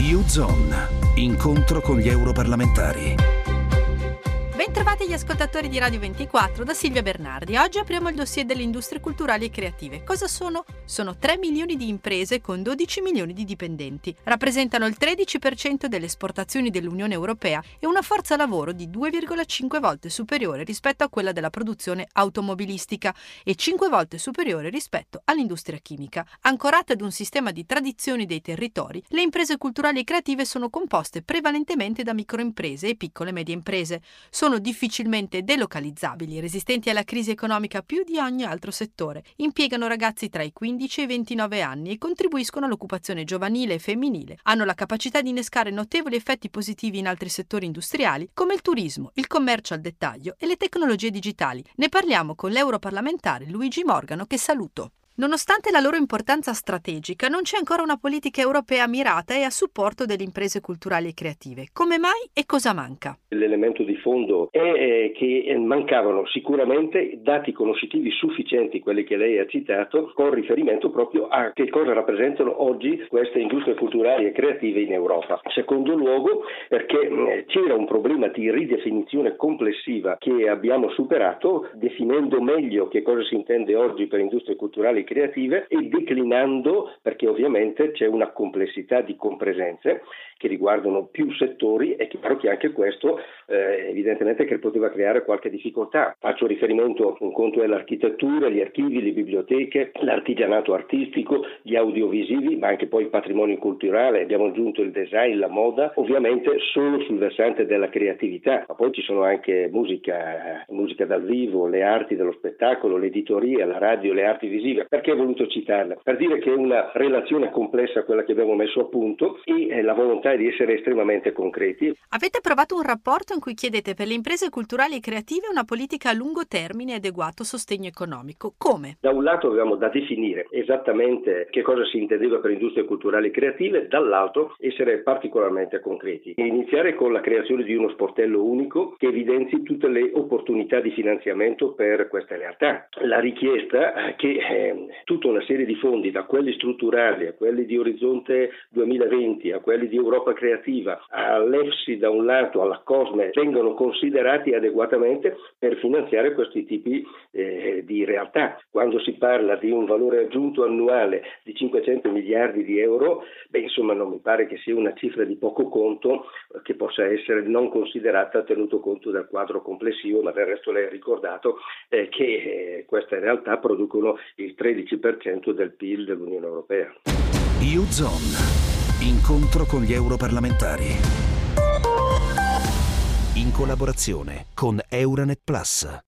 U-Zone, incontro con gli europarlamentari. Bentrovati gli ascoltatori di Radio 24 da Silvia Bernardi. Oggi apriamo il dossier delle industrie culturali e creative. Cosa sono? Sono 3 milioni di imprese con 12 milioni di dipendenti. Rappresentano il 13% delle esportazioni dell'Unione Europea e una forza lavoro di 2,5 volte superiore rispetto a quella della produzione automobilistica e 5 volte superiore rispetto all'industria chimica. Ancorate ad un sistema di tradizioni dei territori, le imprese culturali e creative sono composte prevalentemente da microimprese e piccole e medie imprese. Sono difficilmente delocalizzabili, resistenti alla crisi economica più di ogni altro settore. Impiegano ragazzi tra i 15 e i 29 anni e contribuiscono all'occupazione giovanile e femminile. Hanno la capacità di innescare notevoli effetti positivi in altri settori industriali, come il turismo, il commercio al dettaglio e le tecnologie digitali. Ne parliamo con l'europarlamentare Luigi Morgano, che saluto. Nonostante la loro importanza strategica, non c'è ancora una politica europea mirata e a supporto delle imprese culturali e creative. Come mai e cosa manca? L'elemento di fondo è che mancavano sicuramente dati conoscitivi sufficienti, quelli che lei ha citato, con riferimento proprio a che cosa rappresentano oggi queste industrie culturali e creative in Europa. Secondo luogo, perché c'era un problema di ridefinizione complessiva che abbiamo superato, definendo meglio che cosa si intende oggi per industrie culturali creative e declinando, perché ovviamente c'è una complessità di compresenze che riguardano più settori, è chiaro che anche questo eh, evidentemente che poteva creare qualche difficoltà. Faccio riferimento, un conto è l'architettura, gli archivi, le biblioteche, l'artigianato artistico, gli audiovisivi, ma anche poi il patrimonio culturale, abbiamo aggiunto il design, la moda, ovviamente solo sul versante della creatività, ma poi ci sono anche musica, musica dal vivo, le arti dello spettacolo, l'editoria, la radio, le arti visive. Perché ho voluto citarla? Per dire che è una relazione complessa quella che abbiamo messo a punto e eh, la volontà è di essere estremamente concreti. Avete approvato un rapporto in cui chiedete per le imprese culturali e creative una politica a lungo termine e adeguato sostegno economico. Come? Da un lato avevamo da definire esattamente che cosa si intendeva per industrie culturali e creative, dall'altro essere particolarmente concreti e iniziare con la creazione di uno sportello unico che evidenzi tutte le opportunità di finanziamento per queste realtà. La richiesta che eh, tutta una serie di fondi, da quelli strutturali a quelli di Orizzonte 2020, a quelli di Europa Creativa, all'EFSI da un lato, alla COSME, vengano considerati adeguatamente per finanziare questi tipi eh, di realtà. Quando si parla di un valore aggiunto annuale di 500 miliardi di euro, beh, insomma non mi pare che sia una cifra di poco conto che possa essere non considerata tenuto conto del quadro complessivo, ma del resto lei ha ricordato eh, che eh, queste realtà producono il 13% del PIL dell'Unione Europea. U-Zone. Incontro con gli europarlamentari. In collaborazione con Euronet Plus.